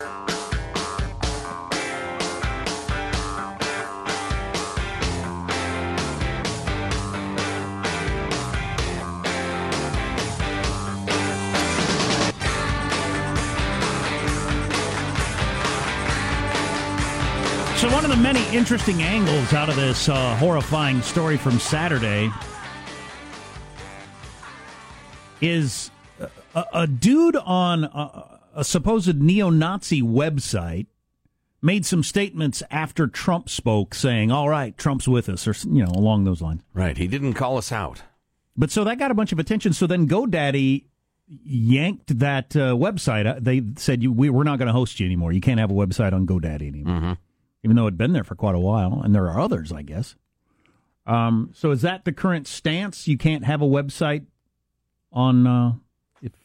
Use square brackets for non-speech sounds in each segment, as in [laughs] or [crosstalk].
So, one of the many interesting angles out of this uh, horrifying story from Saturday is a, a dude on a, a supposed neo Nazi website made some statements after Trump spoke saying, all right, Trump's with us, or, you know, along those lines. Right. He didn't call us out. But so that got a bunch of attention. So then GoDaddy yanked that uh, website. Uh, They said, you, we, we're not going to host you anymore. You can't have a website on GoDaddy anymore. Even though it'd been there for quite a while. And there are others, I guess. Um, so is that the current stance? You can't have a website on uh,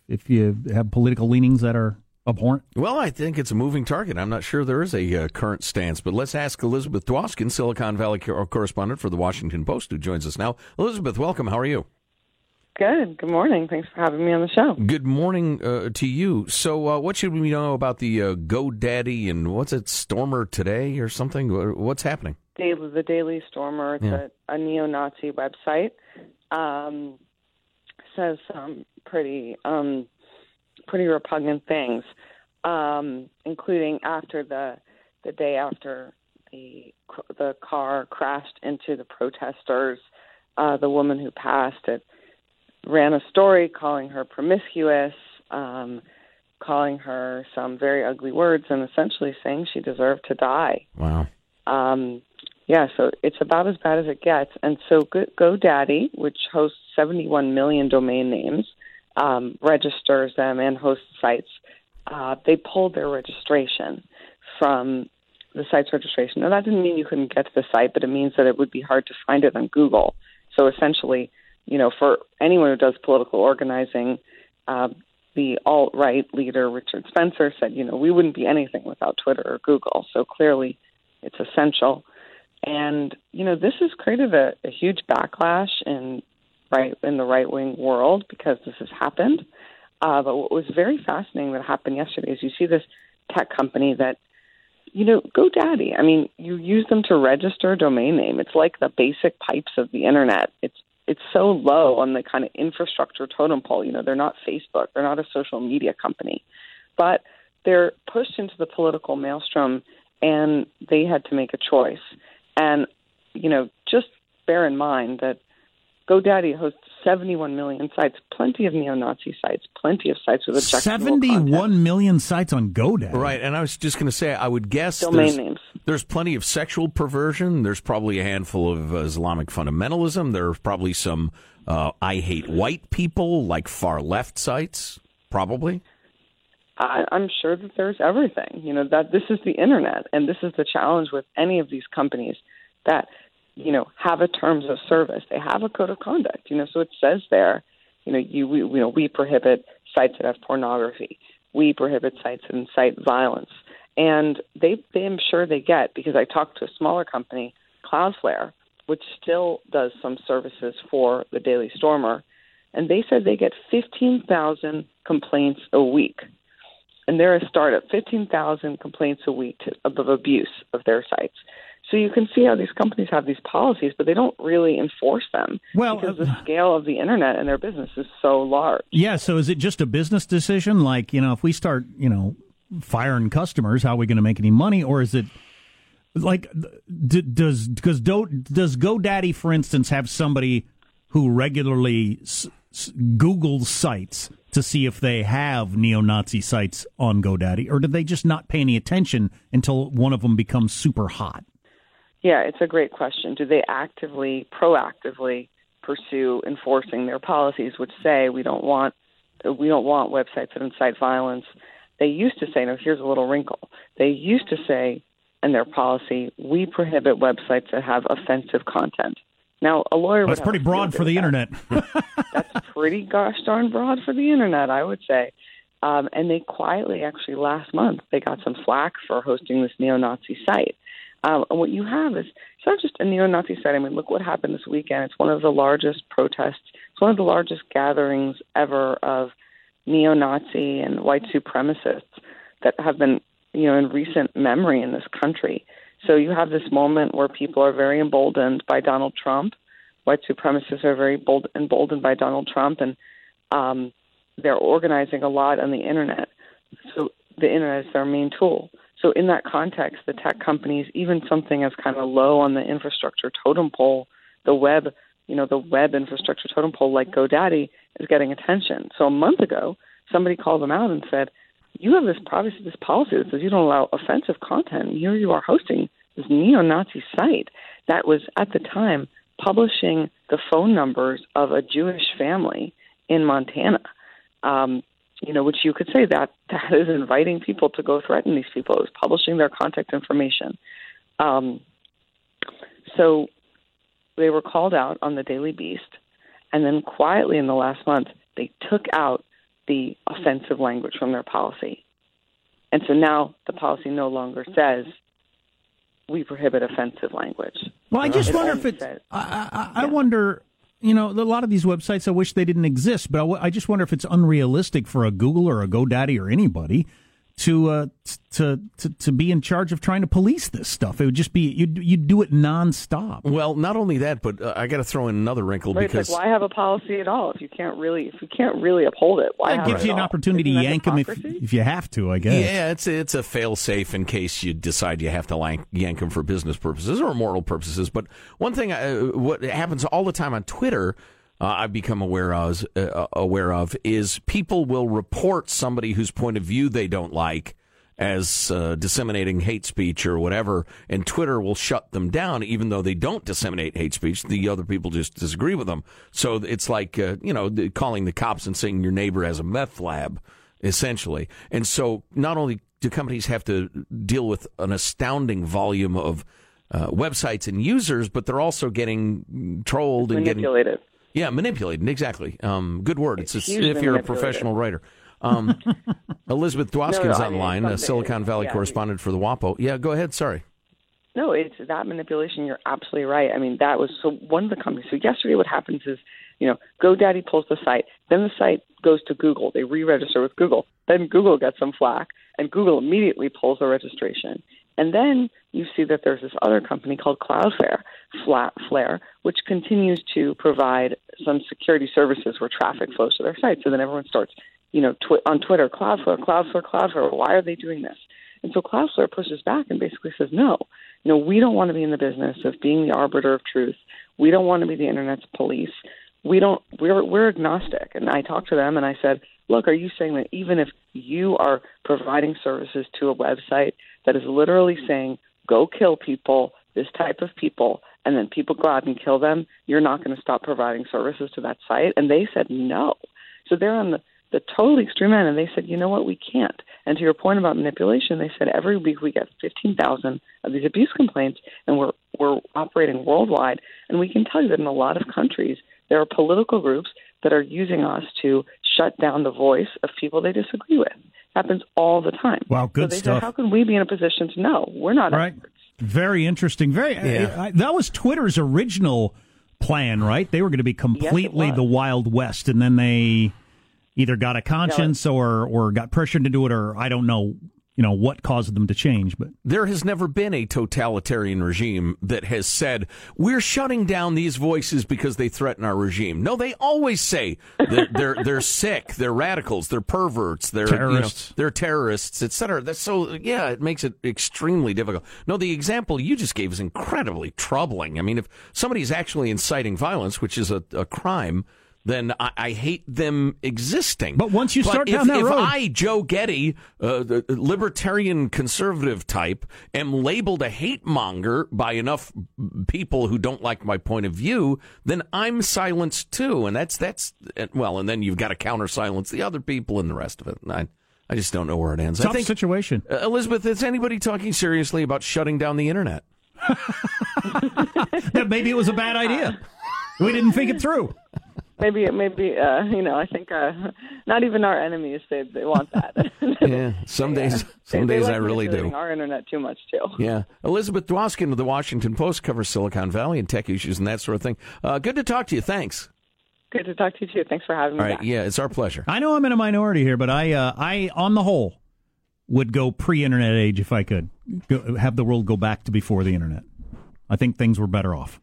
if if you have political leanings that are abhorrent. Well, I think it's a moving target. I'm not sure there is a uh, current stance, but let's ask Elizabeth Dwoskin, Silicon Valley co- correspondent for the Washington Post, who joins us now. Elizabeth, welcome. How are you? Good. Good morning. Thanks for having me on the show. Good morning uh, to you. So, uh, what should we know about the uh, GoDaddy and what's it, Stormer today or something? What's happening? Daily, the Daily Stormer. It's Yeah. a, a neo-Nazi website. Um, says some pretty, um, pretty repugnant things, um, including after the the day after the the car crashed into the protesters. Uh, the woman who passed it ran a story calling her promiscuous, um, calling her some very ugly words, and essentially saying she deserved to die. Wow. Um, yeah, so it's about as bad as it gets. And so Go- GoDaddy, which hosts 71 million domain names, um, registers them and hosts sites. Uh, they pulled their registration from the site's registration. Now, that didn't mean you couldn't get to the site, but it means that it would be hard to find it on Google. So essentially, you know, for anyone who does political organizing, uh, the alt right leader Richard Spencer said, you know, we wouldn't be anything without Twitter or Google. So clearly, it's essential. And you know, this has created a, a huge backlash in right in the right wing world because this has happened. Uh, but what was very fascinating that happened yesterday is you see this tech company that you know, GoDaddy. I mean, you use them to register a domain name. It's like the basic pipes of the internet. It's it's so low on the kind of infrastructure totem pole. You know, they're not Facebook. They're not a social media company, but they're pushed into the political maelstrom, and they had to make a choice. And you know, just bear in mind that GoDaddy hosts 71 million sites, plenty of neo-Nazi sites, plenty of sites with objectionable content. Seventy-one million sites on GoDaddy. Right, and I was just going to say, I would guess Domain there's, names. there's plenty of sexual perversion. There's probably a handful of uh, Islamic fundamentalism. There's probably some uh, I hate white people, like far left sites. Probably. I, I'm sure that there's everything. You know that this is the internet, and this is the challenge with any of these companies that you know have a terms of service. They have a code of conduct. You know, so it says there, you know, you we, you know we prohibit sites that have pornography. We prohibit sites that incite violence, and they they am sure they get because I talked to a smaller company, Cloudflare, which still does some services for the Daily Stormer, and they said they get 15,000 complaints a week and they're a startup, 15,000 complaints a week to, of abuse of their sites. So you can see how these companies have these policies, but they don't really enforce them Well, because uh, the scale of the internet and their business is so large. Yeah, so is it just a business decision? Like, you know, if we start, you know, firing customers, how are we going to make any money? Or is it like, d- does, because do, does GoDaddy, for instance, have somebody who regularly s- s- Googles sites to see if they have neo-Nazi sites on GoDaddy, or do they just not pay any attention until one of them becomes super hot? Yeah, it's a great question. Do they actively, proactively pursue enforcing their policies, which say we don't want we don't want websites that incite violence? They used to say, now here's a little wrinkle. They used to say in their policy, we prohibit websites that have offensive content. Now, a lawyer That's pretty broad for the that. internet. [laughs] That's pretty gosh darn broad for the internet, I would say. Um, and they quietly, actually, last month, they got some flack for hosting this neo-Nazi site. Um, and what you have is it's not just a neo-Nazi site. I mean, look what happened this weekend. It's one of the largest protests. It's one of the largest gatherings ever of neo-Nazi and white supremacists that have been, you know, in recent memory in this country. So you have this moment where people are very emboldened by Donald Trump. White supremacists are very bold, emboldened by Donald Trump, and um, they're organizing a lot on the internet. So the internet is their main tool. So in that context, the tech companies, even something as kind of low on the infrastructure totem pole, the web, you know, the web infrastructure totem pole like GoDaddy is getting attention. So a month ago, somebody called them out and said, "You have this privacy, this policy that says you don't allow offensive content. And here you are hosting this neo-Nazi site that was at the time publishing the phone numbers of a Jewish family in Montana." Um, you know, which you could say that that is inviting people to go threaten these people. It was publishing their contact information. Um, so they were called out on the Daily Beast, and then quietly in the last month, they took out the offensive language from their policy. And so now the policy no longer says we prohibit offensive language. Well, I just It wonder if it. says- I, I, I wonder. You know, a lot of these websites, I wish they didn't exist, but I just wonder if it's unrealistic for a Google or a GoDaddy or anybody to uh, to to to be in charge of trying to police this stuff. It would just be you you do it nonstop. Well, not only that, but uh, I got to throw in another wrinkle Right, because like why have a policy at all if you can't really if you can't really uphold it? Why It gives it you an all? opportunity Isn't to that yank them if if you have to. I guess. Yeah, it's a, it's a fail safe in case you decide you have to yank, yank them for business purposes or moral purposes. But one thing, uh, what happens all the time on Twitter, uh, I've become aware of, uh, aware of is people will report somebody whose point of view they don't like as uh, disseminating hate speech or whatever, and Twitter will shut them down, even though they don't disseminate hate speech. The other people just disagree with them. So it's like uh, you know calling the cops and saying your neighbor has a meth lab, essentially. And so not only do companies have to deal with an astounding volume of uh, websites and users, but they're also getting trolled and getting manipulated. Yeah, manipulated. Exactly. Um, good word. It's, It's a, if you're a professional writer. Um, [laughs] Elizabeth Dwoskins I mean, online, a Silicon Valley yeah. correspondent for the WAPO. Yeah, go ahead. Sorry. No, it's that manipulation. You're absolutely right. I mean, that was so one of the companies. So yesterday, what happens is, you know, GoDaddy pulls the site, then the site goes to Google. They re-register with Google. Then Google gets some flack, and Google immediately pulls the registration. And then you see that there's this other company called Cloudflare, Flat Flare, which continues to provide some security services where traffic flows to their site. So then everyone starts, you know, twi- on Twitter, Cloudflare, Cloudflare, Cloudflare. Why are they doing this? And so Cloudflare pushes back and basically says, no, no, we don't want to be in the business of being the arbiter of truth. We don't want to be the internet's police. We don't. We're we're agnostic. And I talked to them and I said, look, are you saying that even if you are providing services to a website that is literally saying go kill people, this type of people, and then people go out and kill them, you're not going to stop providing services to that site? And they said no. So they're on the the totally extreme end, and they said, you know what, we can't. And to your point about manipulation, they said every week we get 15,000 of these abuse complaints, and we're we're operating worldwide. And we can tell you that in a lot of countries, there are political groups that are using us to shut down the voice of people they disagree with. happens all the time. Wow, good so they stuff. Said, How can we be in a position to know? We're not Right. experts. Very interesting. Very. Yeah. I- that was Twitter's original plan, right? They were going to be completely was. the Wild West, and then they either got a conscience or or got pressured to do it, or I don't know you know what caused them to change. But there has never been a totalitarian regime that has said we're shutting down these voices because they threaten our regime. No, they always say they're [laughs] they're, they're sick, they're radicals, they're perverts, they're terrorists, you know, they're terrorists, etc. That's so yeah, it makes it extremely difficult. No, the example you just gave is incredibly troubling. I mean, if somebody's actually inciting violence, which is a, a crime then I, I, hate them existing. But once you start but down if, that if road, I, Joe Getty, uh, the libertarian conservative type, am labeled a hate monger by enough people who don't like my point of view, then I'm silenced too, and that's that's well, and then you've got to counter silence the other people and the rest of it. I, I just don't know where it ends. Tough I think, situation. Uh, Elizabeth, is anybody talking seriously about shutting down the internet? [laughs] that maybe it was a bad idea. We didn't think it through maybe maybe uh, you know I think uh, not even our enemies they they want that. [laughs] yeah, some days yeah. some they, days they like I really do. Our internet too much too. Yeah, Elizabeth Dwoskin of the Washington Post covers Silicon Valley and tech issues and that sort of thing. Uh, good to talk to you. Thanks. Good to talk to you too. Thanks for having me. All right, back. yeah, it's our pleasure. I know I'm in a minority here, but I uh, I on the whole would go pre-internet age if I could go, have the world go back to before the internet. I think things were better off.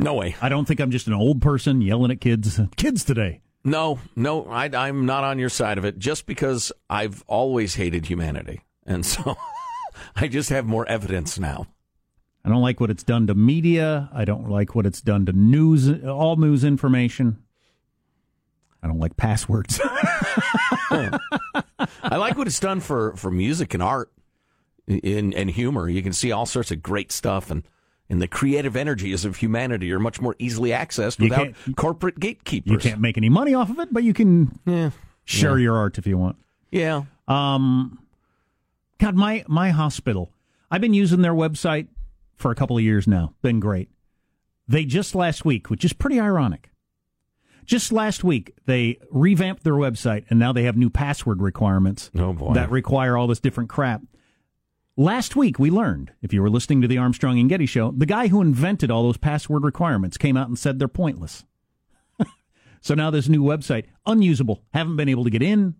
No way. I don't think I'm just an old person yelling at kids. Kids today. No, no, I, I'm not on your side of it. Just because I've always hated humanity, and so [laughs] I just have more evidence now. I don't like what it's done to media. I don't like what it's done to news, all news information. I don't like passwords. [laughs] I like what it's done for, for music and art in, and humor. You can see all sorts of great stuff and and the creative energies of humanity are much more easily accessed without corporate gatekeepers. You can't make any money off of it, but you can yeah. share yeah. your art if you want. Yeah. Um, God, my my hospital. I've been using their website for a couple of years now. Been great. They just last week, which is pretty ironic. Just last week, they revamped their website, and now they have new password requirements. Oh boy, that require all this different crap. Last week, we learned, if you were listening to the Armstrong and Getty show, the guy who invented all those password requirements came out and said they're pointless. [laughs] so now this new website, unusable, haven't been able to get in.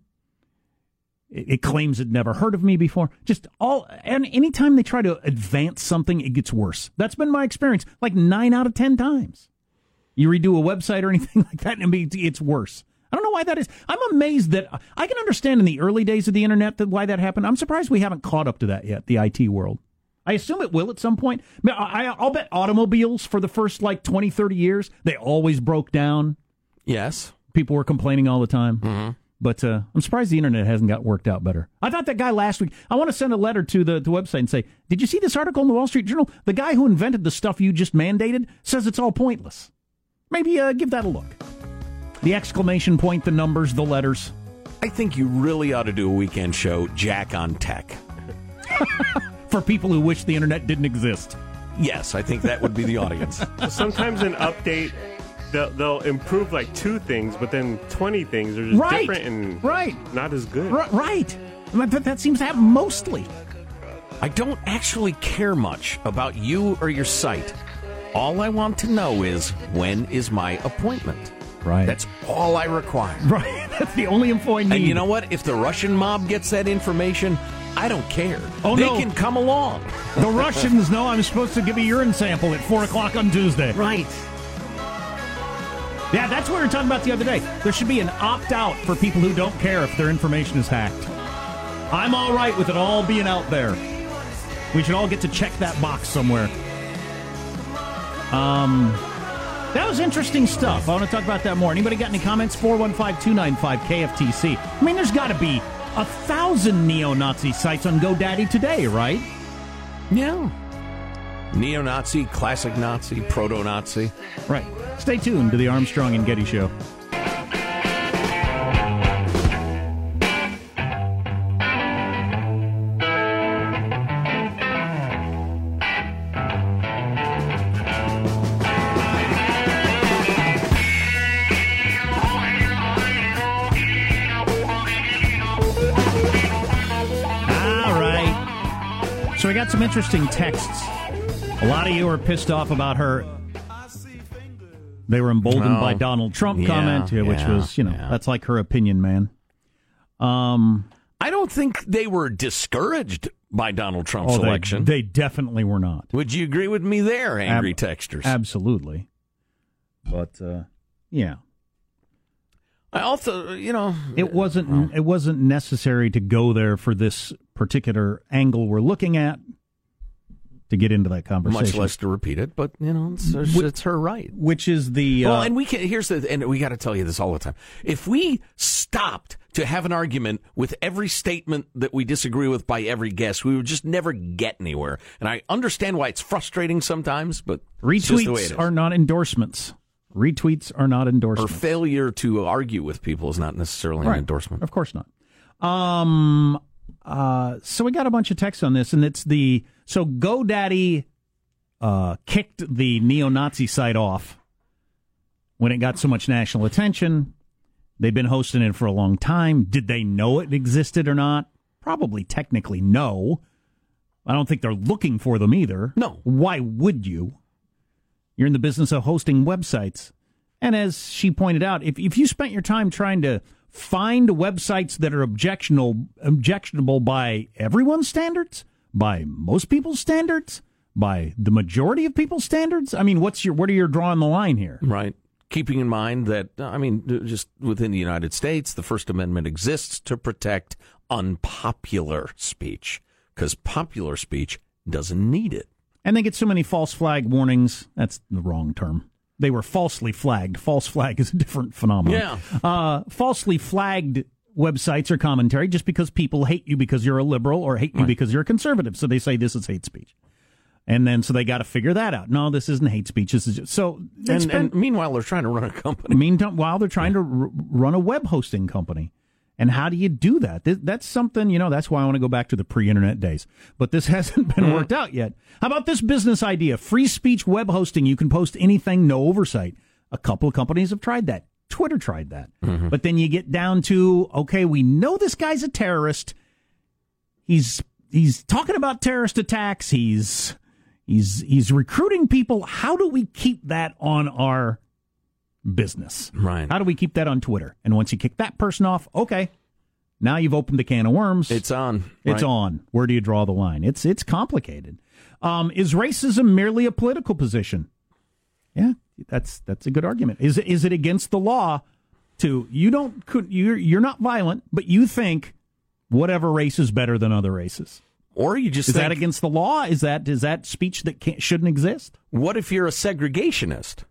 It, claims it never heard of me before. Just all, and anytime they try to advance something, it gets worse. That's been my experience, like nine out of ten times. You redo a website or [laughs] anything like that, and it's worse. I don't know why that is. I'm amazed that I can understand in the early days of the internet that why that happened. I'm surprised we haven't caught up to that yet, the IT world. I assume it will at some point. I, will bet automobiles for the first like 20, 30 years, they always broke down. Yes. People were complaining all the time. Mm-hmm. But uh, I'm surprised the internet hasn't got worked out better. I thought that guy last week. I want to send a letter to the, the website and say, Did you see this article in the Wall Street Journal? The guy who invented the stuff you just mandated says it's all pointless. Maybe uh, give that a look. The exclamation point, the numbers, the letters. I think you really ought to do a weekend show, Jack on Tech. [laughs] For people who wish the internet didn't exist. Yes, I think that would be the audience. [laughs] Sometimes an update, they'll, they'll, improve like two things, but then 20 things are just right. different and right. not as good. R- right. That, that seems to happen mostly. I don't actually care much about you or your site. All I want to know is when is my appointment? Right. That's all I require. [laughs] Right. That's the only info I need. And you know what? If the Russian mob gets that information, I don't care. Oh, they no. can come along. The Russians know I'm supposed to give a urine sample at 4 o'clock on Tuesday. Right. Yeah, that's what we were talking about the other day. There should be an opt out for people who don't care if their information is hacked. I'm all right with it all being out there. We should all get to check that box somewhere. Um. That was interesting stuff. I want to talk about that more. Anybody got any comments? 415 295 KFTC. I mean, there's got to be a thousand neo Nazi sites on GoDaddy today, right? Yeah. Neo Nazi, classic Nazi, proto Nazi. Right. Stay tuned to the Armstrong and Getty Show. Some interesting texts. A lot of you are pissed off about her. They were emboldened oh, by Donald Trump yeah, comment, which was, you know, yeah. that's like her opinion, man. Um, I don't think they were discouraged by Donald Trump's Oh, election. they definitely were not. Would you agree with me there, angry Ab- texters? Absolutely. But uh, yeah, I also, you know, it wasn't it wasn't necessary to go there for this particular angle we're looking at to get into that conversation. much less to repeat it, but you know, it's, it's, it's her right. which is the Well, uh, and we can. Here's the, and we got to tell you this all the time. If we stopped to have an argument with every statement that we disagree with by every guest, we would just never get anywhere. And I understand why it's frustrating sometimes, but it's just the way it retweets are not endorsements. Retweets are not endorsements. or failure to argue with people is not necessarily an endorsement. Of course not. Um. Uh. So we got a bunch of texts on this, and it's the so GoDaddy uh, kicked the neo-Nazi site off when it got so much national attention. They've been hosting it for a long time. Did they know it existed or not? Probably technically no. I don't think they're looking for them either. No. Why would you? You're in the business of hosting websites. And as she pointed out, if, if you spent your time trying to find websites that are objectionable, objectionable by everyone's standards, by most people's standards, by the majority of people's standards, I mean, what's your, what are you drawing the line here? Right. Keeping in mind that, I mean, just within the United States, the First Amendment exists to protect unpopular speech because popular speech doesn't need it. And they get so many false flag warnings. That's the wrong term. They were falsely flagged. False flag is a different phenomenon. Yeah. Uh, falsely flagged websites or commentary just because people hate you because you're a liberal or hate you because you're a conservative. So they say this is hate speech. And then so they got to figure that out. No, this isn't hate speech. This is just, so And, spent and meanwhile, they're trying to run a company. Meanwhile, while they're trying to r- run a web hosting company. And how do you do that? That's something, you know, that's why I want to go back to the pre internet days. But this [laughs] hasn't been mm. worked out yet. How about this business idea? Free speech web hosting. You can post anything, no oversight. A couple of companies have tried that. Twitter tried that. Mm-hmm. But then you get down to, okay, we know this guy's a terrorist. He's he's talking about terrorist attacks. He's he's he's recruiting people. How do we keep that on our business? Right. How do we keep that on Twitter? And once you kick that person off, okay, now you've opened the can of worms. It's on. It's right? on. Where do you draw the line? It's it's complicated. Um, is racism merely a political position? Yeah, that's that's a good argument. Is it is it against the law to you don't could you're you're not violent, but you think whatever race is better than other races? Or you just Is think, that against the law? Is that is that speech that can't, shouldn't exist? what if you're a segregationist?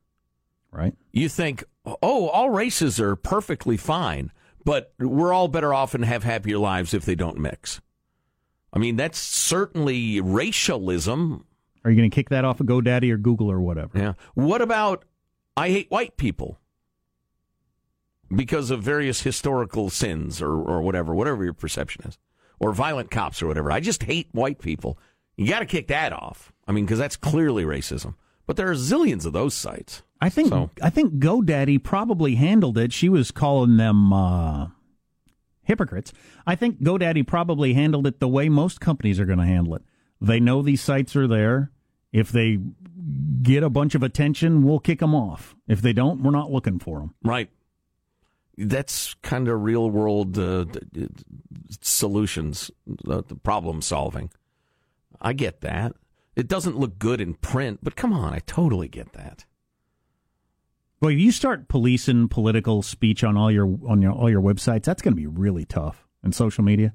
Right. You think, oh, all races are perfectly fine, but we're all better off and have happier lives if they don't mix. I mean, that's certainly racialism. Are you going to kick that off of GoDaddy or Google or whatever? Yeah. What about I hate white people because of various historical sins or, or whatever, whatever your perception is, or violent cops or whatever. I just hate white people. You got to kick that off. I mean, because that's clearly racism. But there are zillions of those sites. I think So- I think GoDaddy probably handled it. She was calling them uh, hypocrites. I think GoDaddy probably handled it the way most companies are going to handle it. They know these sites are there. If they get a bunch of attention, we'll kick them off. If they don't, we're not looking for them. Right. That's kind of real world uh, solutions, uh, problem solving. I get that. It doesn't look good in print, but come on, I totally get that. Well, if you start policing political speech on all your on your all your websites, that's going to be really tough. And social media.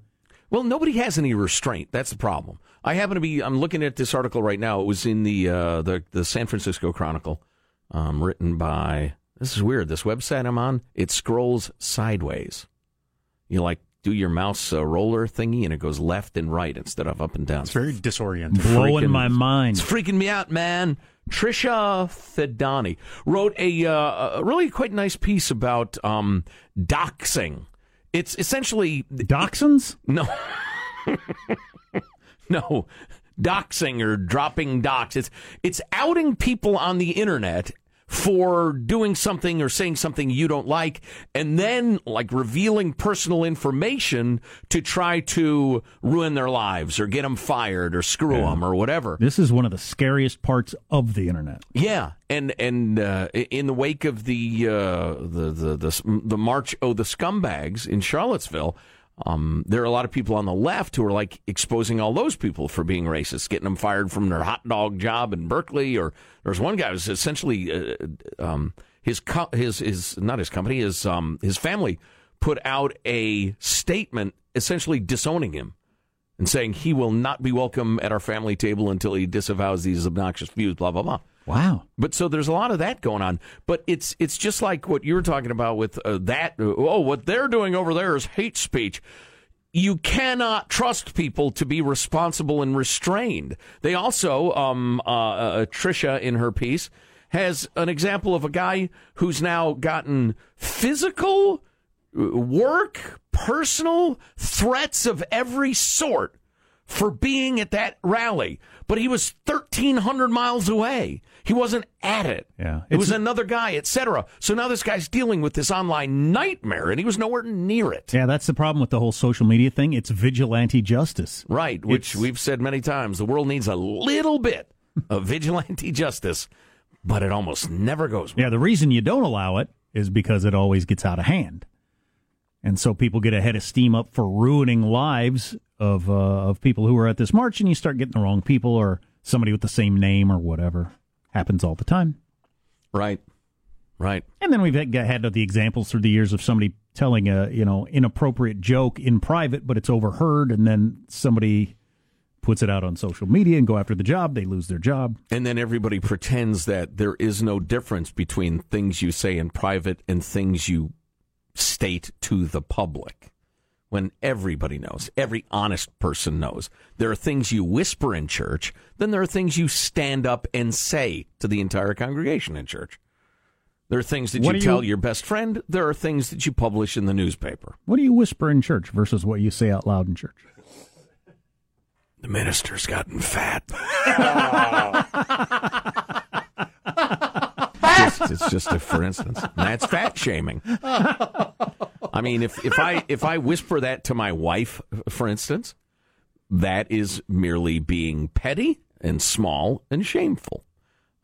Well, nobody has any restraint. That's the problem. I happen to be. I'm looking at this article right now. It was in the uh, the the San Francisco Chronicle, um, written by. This is weird. This website I'm on, it scrolls sideways. You like do your mouse uh, roller thingy, and it goes left and right instead of up and down. It's very disorienting. Blowing freaking- my mind. It's freaking me out, man. Trisha Thadani wrote a, uh, a really quite nice piece about um, doxing. It's essentially Dachshunds? no, [laughs] no, doxing or dropping docs. It's it's outing people on the internet for doing something or saying something you don't like, and then like revealing personal information to try to ruin their lives or get them fired or screw them or whatever. This is one of the scariest parts of the internet. Yeah, and and uh, in the wake of the uh, the, the the the march oh the scumbags in Charlottesville, Um, there are a lot of people on the left who are like exposing all those people for being racist, getting them fired from their hot dog job in Berkeley. Or there's one guy who's essentially uh, um, his co- his his not his company his um, his family put out a statement essentially disowning him and saying he will not be welcome at our family table until he disavows these obnoxious views. Blah blah blah. Wow. But so there's a lot of that going on. But it's it's just like what you were talking about with uh, that. Oh, what they're doing over there is hate speech. You cannot trust people to be responsible and restrained. They also, um, uh, uh, in her piece has an example of a guy who's now gotten physical, uh, work, personal threats of every sort for being at that rally. But he was 1,300 miles away. He wasn't at it. Yeah. It was another guy, etc. So now this guy's dealing with this online nightmare, and he was nowhere near it. Yeah, that's the problem with the whole social media thing. It's vigilante justice. Right, which It's- we've said many times. The world needs a little bit [laughs] of vigilante justice, but it almost never goes. Yeah, the reason you don't allow it is because it always gets out of hand. And so people get a head of steam up for ruining lives of uh, of people who are at this march, and you start getting the wrong people or somebody with the same name or whatever. Happens all the time. Right, right. And then we've had, had the examples through the years of somebody telling a you know inappropriate joke in private, but it's overheard, and then somebody puts it out on social media and go after the job. They lose their job. And then everybody pretends that there is no difference between things you say in private and things you state to the public. When everybody knows, every honest person knows, there are things you whisper in church, then there are things you stand up and say to the entire congregation in church. There are things that What you do you- tell your best friend, there are things that you publish in the newspaper. What do you whisper in church versus what you say out loud in church? The minister's gotten fat. [laughs] Just- it's just a for instance. And That's fat shaming. [laughs] I mean, if, if I if I whisper that to my wife, for instance, that is merely being petty and small and shameful.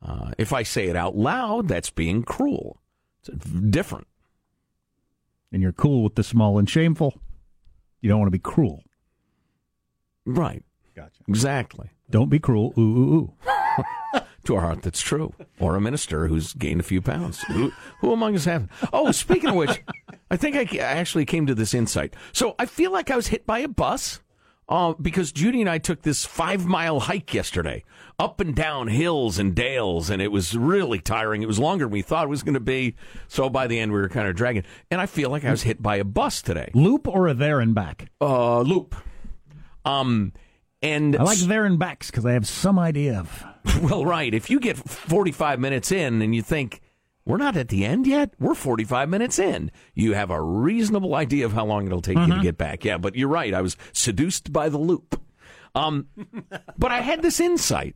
Uh, if I say it out loud, that's being cruel. It's different. And you're cool with the small and shameful. You don't want to be cruel. Right. Gotcha. Exactly. Don't be cruel. Ooh, ooh, ooh. To our heart that's true. Or a minister who's gained a few pounds. Who, who among us have? Oh, speaking of which, I think I, I actually came to this insight. So I feel like I was hit by a bus uh, because Judy and I took this five mile hike yesterday, up and down hills and dales, and it was really tiring. It was longer than we thought it was going to be. So by the end, we were kind of dragging. And I feel like I was hit by a bus today. Loop or a there and back? Uh, loop. Um, and I like there and backs because I have some idea of. [laughs] Well, right. If you get 45 minutes in and you think, we're not at the end yet, we're 45 minutes in, you have a reasonable idea of how long it'll take you to get back. Yeah, but you're right. I was seduced by the loop. Um, [laughs] but I had this insight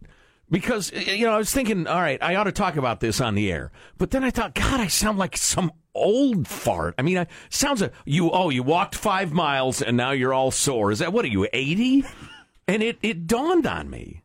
because, you know, I was thinking, all right, I ought to talk about this on the air. But then I thought, God, I sound like some old fart. I mean, I sounds like you, oh, you walked five miles and now you're all sore. Is that, what are you, 80? And it, it dawned on me.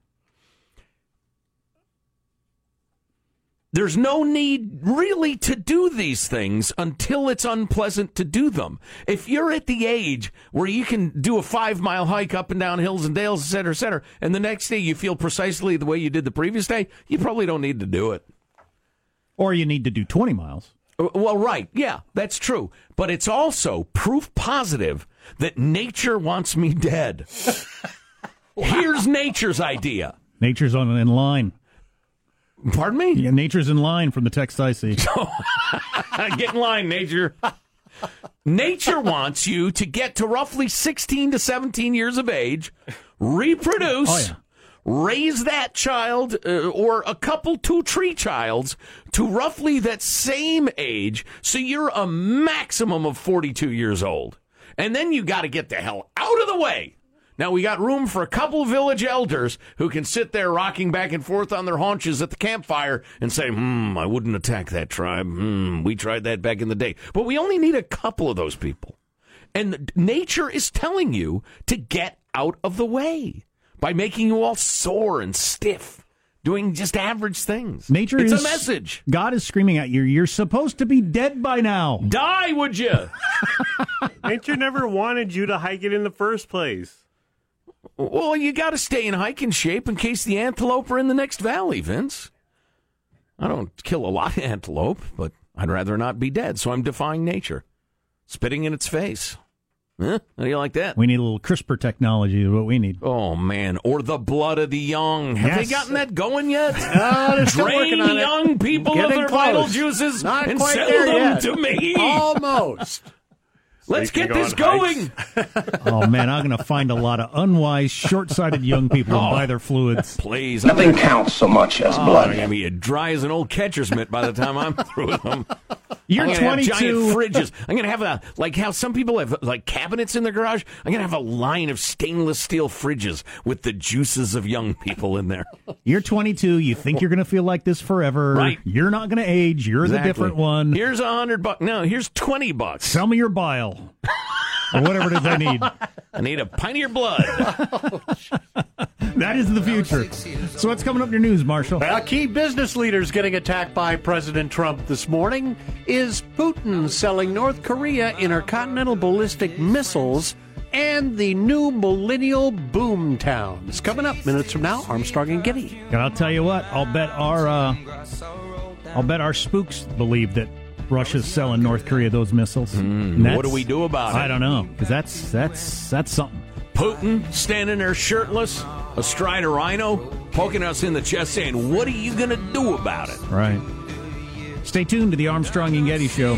There's no need really to do these things until it's unpleasant to do them. If you're at the age where you can do a five mile hike up and down hills and dales, et cetera, et cetera, and the next day you feel precisely the way you did the previous day, you probably don't need to do it. Or you need to do 20 miles. Well, right. Yeah, that's true. But it's also proof positive that nature wants me dead. [laughs] Here's nature's idea. Nature's on in line. Pardon me? Yeah, nature's in line from the text I see. [laughs] Get in line, nature. nature wants you to get to roughly 16 to 17 years of age, reproduce, Oh, yeah. raise that child uh, or a couple two tree childs to roughly that same age so you're a maximum of 42 years old. And then you got to get the hell out of the way. Now we got room for a couple village elders who can sit there rocking back and forth on their haunches at the campfire and say, "Hmm, I wouldn't attack that tribe. Hmm, we tried that back in the day." But we only need a couple of those people. And nature is telling you to get out of the way by making you all sore and stiff, doing just average things. Nature it's is a message. God is screaming at you. You're supposed to be dead by now. Die, would you? [laughs] Nature never wanted you to hike it in the first place. Well, you got to stay in hiking shape in case the antelope are in the next valley, Vince. I don't kill a lot of antelope, but I'd rather not be dead, so I'm defying nature, spitting in its face. Huh? How do you like that? We need a little CRISPR technology, is what we need. Oh man, or the blood of the young. Have Yes. they gotten that going yet? [laughs] Uh, they're still Drain working on it. young people of Getting their close. vital juices Not and sell them yet. to me. Almost. Let's get go this going. [laughs] Oh man, I'm going to find a lot of unwise, short-sighted young people Oh. and buy their fluids. Please, Nothing counts so much as oh, blood. I'm blood. gonna be dry as an old catcher's mitt by the time I'm through with them. You're I'm gonna have 22. giant fridges. I'm gonna have a like how some people have like cabinets in their garage. I'm gonna have a line of stainless steel fridges with the juices of young people in there. You're 22. You think you're going to feel like this forever. Right. You're not going to age. You're the different one. Here's a hundred bucks. No, here's twenty bucks. Sell me your bile. Or whatever it is I need. [laughs] I need a pint of your blood. [laughs] That is the future. So what's coming up in your news, Marshall? Well, key business leaders getting attacked by President Trump this morning. Is Putin selling North Korea intercontinental ballistic missiles and the new millennial boom towns? Coming up minutes from now, Armstrong and Getty. And I'll tell you what. I'll bet our uh, I'll bet our spooks believe that Russia's selling North Korea those missiles. And what do we do about it? I don't know because that's that's that's something. Putin standing there shirtless, astride a rhino, poking us in the chest, saying, "What are you gonna do about it?" Right. Stay tuned to the Armstrong and Getty Show.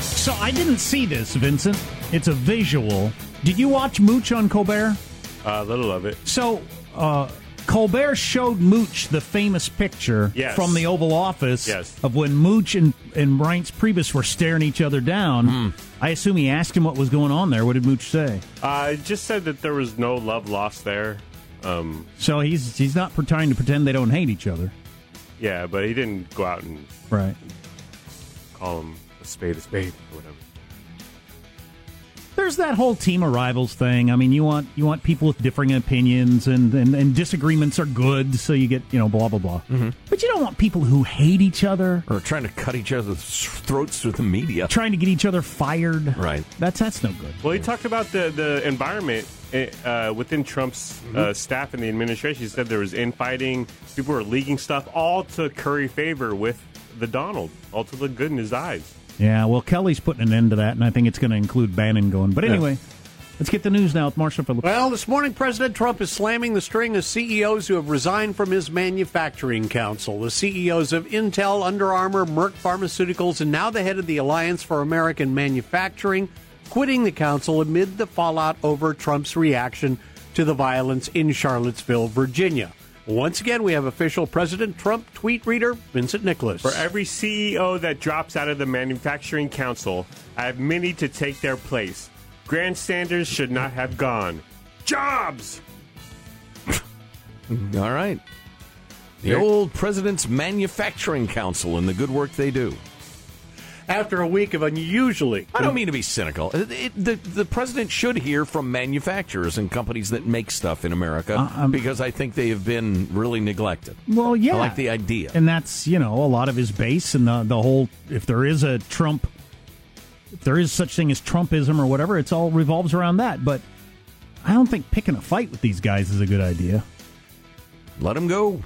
So I didn't see this, Vincent. It's a visual. Did you watch Mooch on Colbert? A little of it. So uh, Colbert showed Mooch the famous picture Yes. from the Oval Office Yes. of when Mooch and, and Reince Priebus were staring each other down. Hmm. I assume he asked him what was going on there. What did Mooch say? Uh, just said that there was no love lost there. Um, So he's he's not trying to pretend they don't hate each other. yeah, but he didn't go out and Right. call him a spade a spade or whatever. There's that whole team of rivals thing. I mean, you want you want people with differing opinions and, and, and disagreements are good, so you get you know blah blah blah. Mm-hmm. But you don't want people who hate each other, Or trying to cut each other's throats through the media. trying to get each other fired. Right. That's that's no good. Well, he talked about the the environment uh, within Trump's uh, staff and the administration. He said there was infighting, people were leaking stuff, all to curry favor with the Donald, all to look good in his eyes. Yeah. Well, Kelly's putting an end to that, and I think it's going to include Bannon going. But anyway, let's get the news now with Marshall Phillips. Well, this morning, President Trump is slamming the string of CEOs who have resigned from his manufacturing council. The CEOs of Intel, Under Armour, Merck Pharmaceuticals, and now the head of the Alliance for American Manufacturing, quitting the council amid the fallout over Trump's reaction to the violence in Charlottesville, Virginia. Once again, we have official President Trump tweet reader Vincent Nicholas. For every CEO that drops out of the manufacturing council, I have many to take their place. Grandstanders should not have gone. Jobs! [laughs] All right. The old president's manufacturing council and the good work they do. After a week of unusually I don't mean to be cynical. It- the, the president should hear from manufacturers and companies that make stuff in America Uh, um, because I think they have been really neglected. Well, yeah. I like the idea. and that's you know a lot of his base and the the whole. If there is a Trump, if there is such thing as Trumpism or whatever, it's all revolves around that. But I don't think picking a fight with these guys is a good idea. Let them go.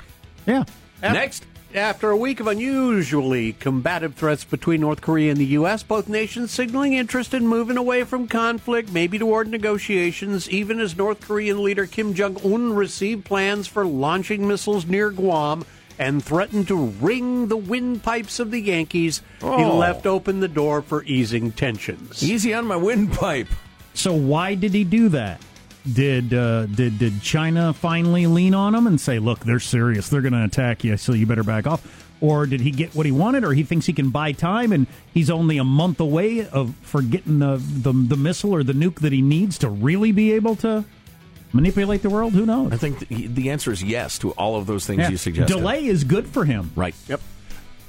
Yeah. Next. After a week of unusually combative threats between North Korea and the U.S., both nations signaling interest in moving away from conflict, maybe toward negotiations, even as North Korean leader Kim Jong un received plans for launching missiles near Guam and threatened to wring the windpipes of the Yankees. He Oh. left open the door for easing tensions. Easy on my windpipe. So why did he do that? Did uh, did did China finally lean on him and say, "Look, they're serious. They're going to attack you, so you better back off"? Or did he get what he wanted, or he thinks he can buy time and he's only a month away of for getting the the, the missile or the nuke that he needs to really be able to manipulate the world? Who knows? I think the, the answer is yes to all of those things you suggested. Delay is good for him. Right. Yep.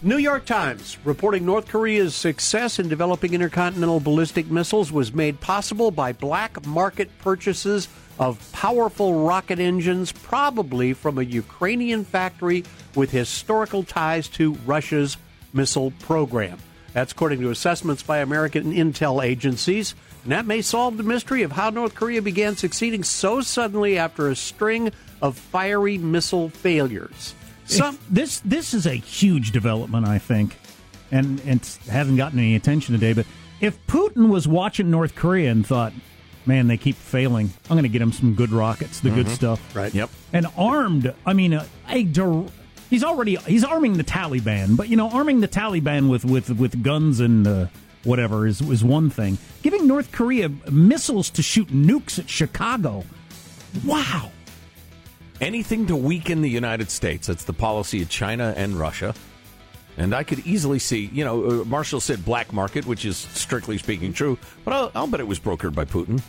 New York Times reporting North Korea's success in developing intercontinental ballistic missiles was made possible by black market purchases of powerful rocket engines, probably from a Ukrainian factory with historical ties to Russia's missile program. That's according to assessments by American intel agencies. And that may solve the mystery of how North Korea began succeeding so suddenly after a string of fiery missile failures. Some, this this is a huge development, I think, and, and hasn't gotten any attention today. But if Putin was watching North Korea and thought, "Man, they keep failing. I'm going to get them some good rockets, the mm-hmm. good stuff." Right. Yep. And armed, I mean, a, a he's already he's arming the Taliban, but you know, arming the Taliban with with with guns and uh, whatever is is one thing. Giving North Korea missiles to shoot nukes at Chicago, wow. Anything to weaken the United States. That's the policy of China and Russia. And I could easily see, you know, uh, Marshall said black market, which is strictly speaking true, but I'll, I'll bet it was brokered by Putin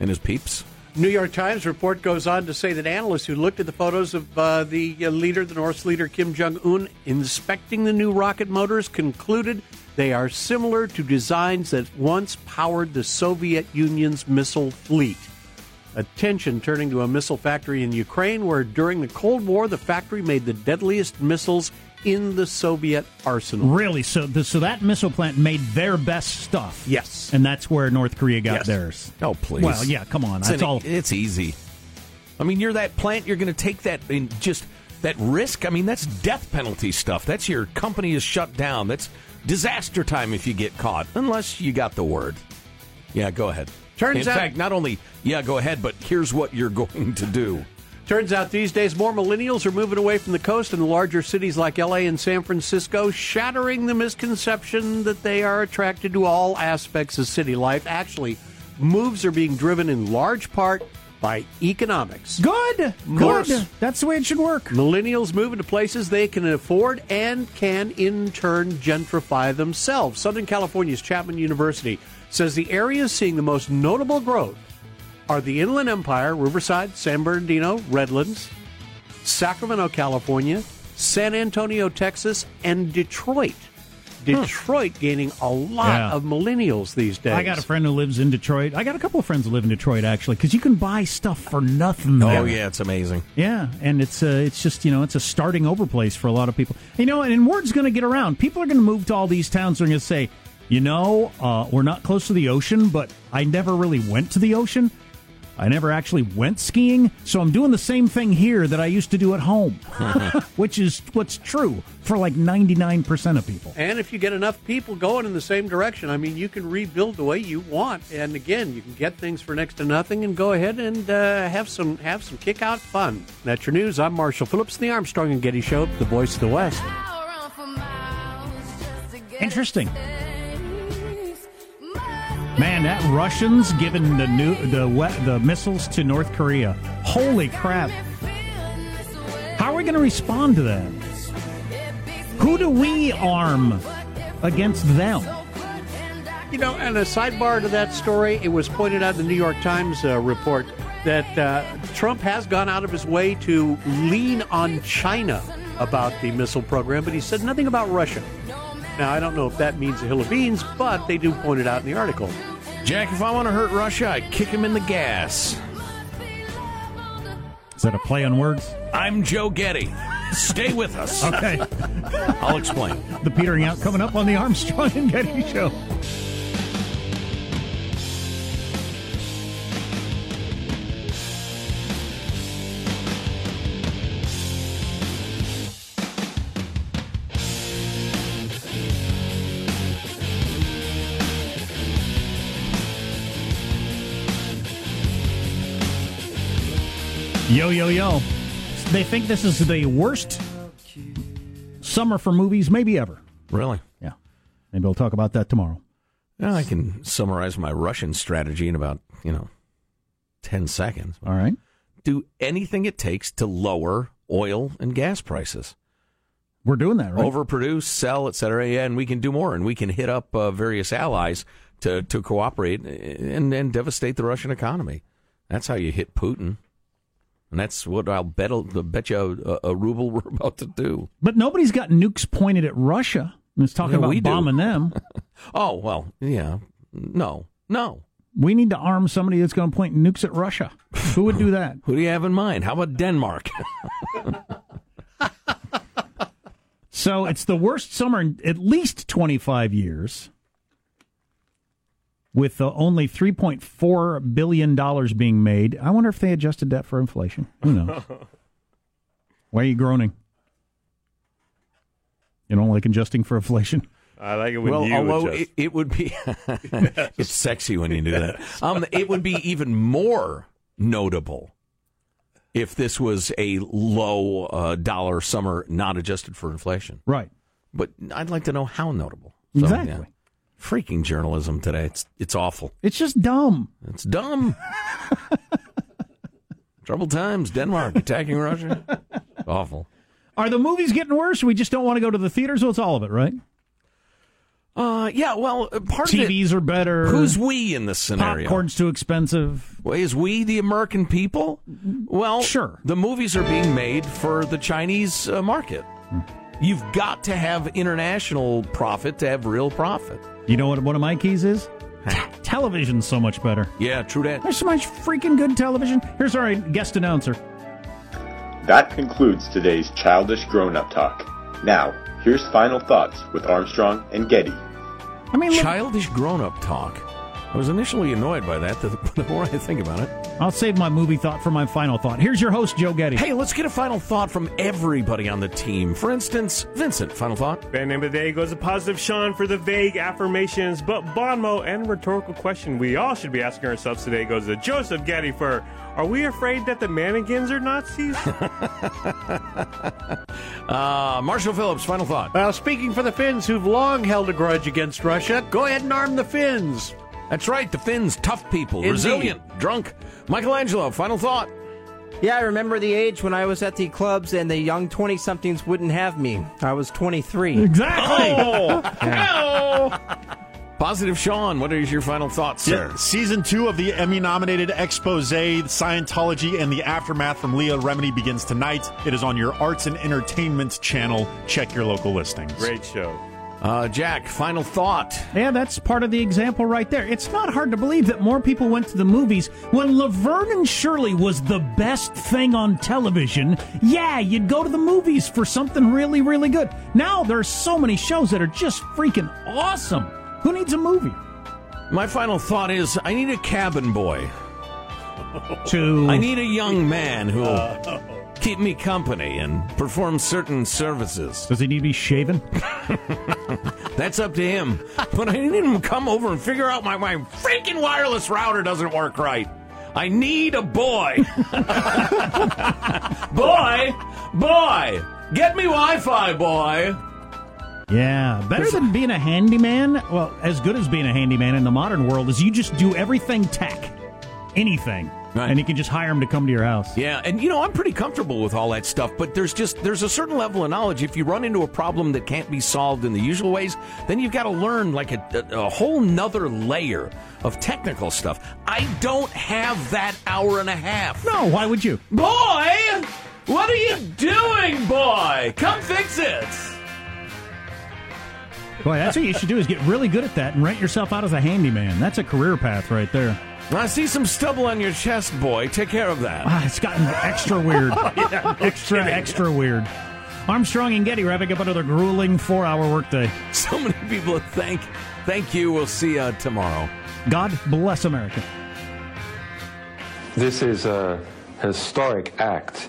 and his peeps. New York Times report goes on to say that analysts who looked at the photos of uh, the uh, leader, the North's leader, Kim Jong un, inspecting the new rocket motors, concluded they are similar to designs that once powered the Soviet Union's missile fleet. Attention turning to a missile factory in Ukraine, where during the Cold War, the factory made the deadliest missiles in the Soviet arsenal. Really? So, the, so that missile plant made their best stuff. Yes, and that's where North Korea got yes. theirs. Oh, please. Well, yeah. Come on. It's that's an, all. It's easy. I mean, you're that plant. You're going to take that in just that risk. I mean, that's death penalty stuff. That's your company is shut down. That's disaster time if you get caught, unless you got the word. Yeah, go ahead. Turns in out, fact, not only yeah, go ahead, but here's what you're [laughs] going to do. Turns out these days more millennials are moving away from the coast and the larger cities like LA and San Francisco, shattering the misconception that they are attracted to all aspects of city life. Actually, moves are being driven in large part by economics. Good. Good. That's the way it should work. Millennials moving to places they can afford and can in turn gentrify themselves. Southern California's Chapman University says the areas seeing the most notable growth are the Inland Empire, Riverside, San Bernardino, Redlands, Sacramento, California, San Antonio, Texas, and Detroit. Detroit hmm. gaining a lot yeah. of millennials these days. I got a friend who lives in Detroit. I got a couple of friends who live in Detroit actually, because you can buy stuff for nothing. There. Oh yeah, it's amazing. Yeah, and it's uh, it's just you know it's a starting over place for a lot of people. You know, and word's going to get around. People are going to move to all these towns. They're going to say, you know, uh, we're not close to the ocean, but I never really went to the ocean. I never actually went skiing, so I'm doing the same thing here that I used to do at home, [laughs] which is what's true for like 99% of people. And if you get enough people going in the same direction, I mean, you can rebuild the way you want. And again, you can get things for next to nothing and go ahead and uh, have some have some kick out fun. That's your news. I'm Marshall Phillips, the Armstrong and Getty Show, the voice of the West. Interesting. Man, that Russians giving the new the the missiles to North Korea. Holy crap! How are we going to respond to that? Who do we arm against them? You know, and a sidebar to that story, it was pointed out in the New York Times uh, report that uh, Trump has gone out of his way to lean on China about the missile program, but he said nothing about Russia. Now, I don't know if that means a hill of beans, but they do point it out in the article. Jack, if I want to hurt Russia, I kick him in the gas. Is that a play on words? I'm Joe Getty. Stay with us. okay. I'll explain. The petering out coming up on the Armstrong and Getty Show. Yo, yo, yo. They think this is the worst summer for movies, maybe ever. Really? Yeah. Maybe we'll talk about that tomorrow. I can summarize my Russian strategy in about, you know, 10 seconds. All right. Do anything it takes to lower oil and gas prices. We're doing that, right? Overproduce, sell, etc. Yeah, and we can do more, and we can hit up uh, various allies to, to cooperate and, and devastate the Russian economy. That's how you hit Putin. And that's what I'll bet, I'll bet you a, a, ruble [laughs] we're about to do. But nobody's got nukes pointed at Russia. It's talking yeah, about bombing them. [laughs] oh, well, yeah. No, no. We need to arm somebody that's going to point nukes at Russia. Who would do [laughs] that? Who do you have in mind? How about Denmark? So it's the worst summer in at least 25 years, with uh, only 3.4 billion dollars being made. I wonder if they adjusted that for inflation. Who knows? [laughs] Why are you groaning? You don't like adjusting for inflation? I like it when well, you although adjust. it, it would be, [laughs] it's sexy when you do that. Um, it would be even more notable if this was a low uh, dollar summer, not adjusted for inflation. Right. But I'd like to know how notable. So, Exactly. yeah. Freaking journalism today. It's it's awful. It's just dumb. It's dumb. [laughs] Troubled times. Denmark attacking Russia. Awful. Are the movies getting worse? We just don't want to go to the theaters. Well, it's all of it, right? Uh, yeah. Well, uh, part of TVs are better. Who's we in this scenario? popcorn's too expensive? Well, is we the American people? Well, Sure. The movies are being made for the Chinese uh, market. You've got to have international profit to have real profit. You know what one of my keys is? Television's so much better. Yeah, true that. There's so much freaking good television. Here's our guest announcer. That concludes today's childish grown up talk. Now, here's final thoughts with Armstrong and Getty. I mean, look, Childish grown-up talk. I was initially annoyed by that. The, [laughs] the more I think about it, I'll save my movie thought for my final thought. Here's your host, Joe Getty. hey, let's get a final thought from everybody on the team. For instance, Vincent. Final thought. Band name of the day goes a Positive Sean for the vague affirmations, but bon mot and rhetorical question we all should be asking ourselves today goes to Joseph Getty for Are we afraid that the mannequins are Nazis? [laughs] Uh, Marshall Phillips. Final thought. Well, speaking for the Finns who've long held a grudge against Russia, go ahead and arm the Finns. That's right. The Finns, tough people, Indeed. resilient, drunk. Michelangelo. Final thought. Yeah, I remember the age when I was at the clubs and the young 20 somethings wouldn't have me. I was 23. Exactly. Oh, [laughs] Positive Sean. What is your final thought, sir? Yeah, season two of the Emmy nominated expose, Scientology and the Aftermath from Leah Remini begins tonight. It is on your Arts and Entertainment channel. Check your local listings. Great show. Uh, Jack. Final thought. Yeah, that's part of the example right there. It's not hard to believe that more people went to the movies when Laverne and Shirley was the best thing on television. Yeah, you'd go to the movies for something really, really good. Now there are so many shows that are just freaking awesome. Who needs a movie? My final thought is I need a cabin boy. To I need a young man who'll keep me company and perform certain services. does he need to be shaven? [laughs] [laughs] That's up to him. But I need him to come over and figure out my, my freaking wireless router doesn't work right. I need a boy. [laughs] boy, boy, get me Wi Fi, boy. Yeah, better than being a handyman. Well, as good as being a handyman in the modern world is you just do everything tech, anything, Right. and you can just hire him to come to your house. Yeah, and you know, I'm pretty comfortable with all that stuff, but there's just there's a certain level of knowledge. If you run into a problem that can't be solved in the usual ways, then you've got to learn like a, a, a whole nother layer of technical stuff. I don't have that hour and a half. No, why would you? Boy, what are you doing, boy? Come fix it. Boy, that's what you should do is get really good at that and rent yourself out as a handyman. That's a career path right there. I see some stubble on your chest, boy. Take care of that. Ah, it's gotten extra weird. [laughs] extra, extra weird. Armstrong and Getty wrapping up another grueling four-hour workday. [laughs] So many people thank thank you. We'll see you tomorrow. God bless America. This is a historic act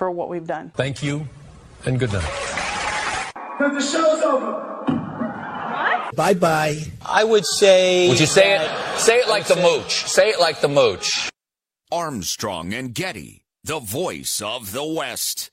for what we've done. Thank you, and good night. Because the show's over. Bye bye. I would say. Would you say it? Say it like the mooch. Say it like the mooch. Armstrong and Getty, the voice of the West.